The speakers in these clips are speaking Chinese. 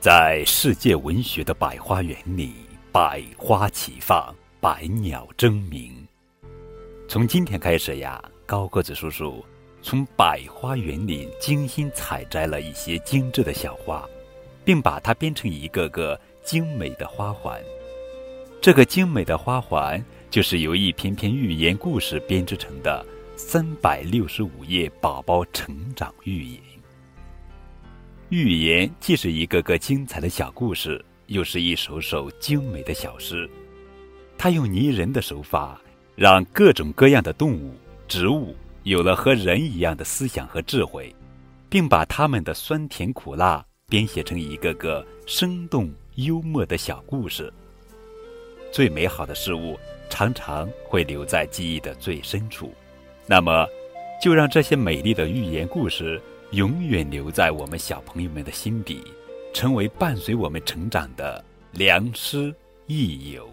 在世界文学的百花园里，百花齐放，百鸟争鸣。从今天开始呀，高个子叔叔从百花园里精心采摘了一些精致的小花，并把它编成一个个精美的花环。这个精美的花环，就是由一篇篇寓言故事编织成的三百六十五页宝宝成长寓言。寓言既是一个个精彩的小故事，又是一首首精美的小诗。它用拟人的手法，让各种各样的动物、植物有了和人一样的思想和智慧，并把它们的酸甜苦辣编写成一个个生动幽默的小故事。最美好的事物常常会留在记忆的最深处，那么，就让这些美丽的寓言故事。永远留在我们小朋友们的心底，成为伴随我们成长的良师益友。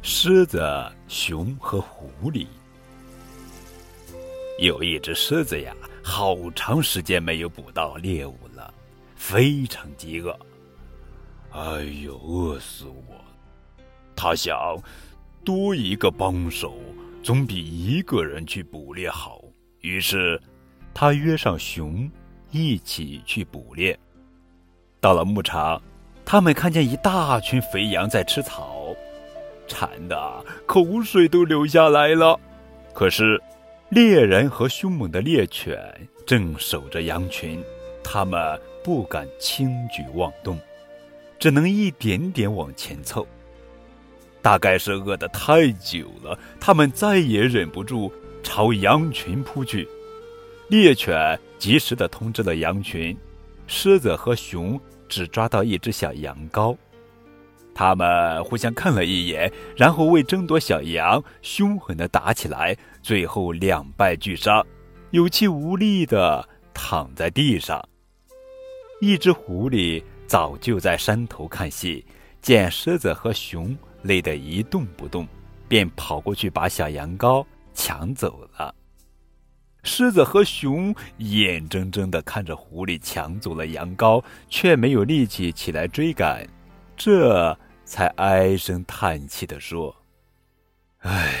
狮子、熊和狐狸。有一只狮子呀，好长时间没有捕到猎物了，非常饥饿。哎呦，饿死我！他想，多一个帮手总比一个人去捕猎好。于是。他约上熊，一起去捕猎。到了牧场，他们看见一大群肥羊在吃草，馋的口水都流下来了。可是，猎人和凶猛的猎犬正守着羊群，他们不敢轻举妄动，只能一点点往前凑。大概是饿得太久了，他们再也忍不住，朝羊群扑去。猎犬及时的通知了羊群，狮子和熊只抓到一只小羊羔。他们互相看了一眼，然后为争夺小羊，凶狠的打起来，最后两败俱伤，有气无力的躺在地上。一只狐狸早就在山头看戏，见狮子和熊累得一动不动，便跑过去把小羊羔抢走了。狮子和熊眼睁睁地看着狐狸抢走了羊羔，却没有力气起来追赶，这才唉声叹气地说：“唉，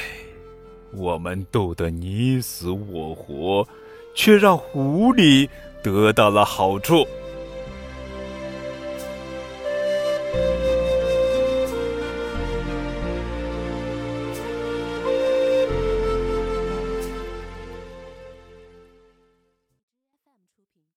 我们斗得你死我活，却让狐狸得到了好处。”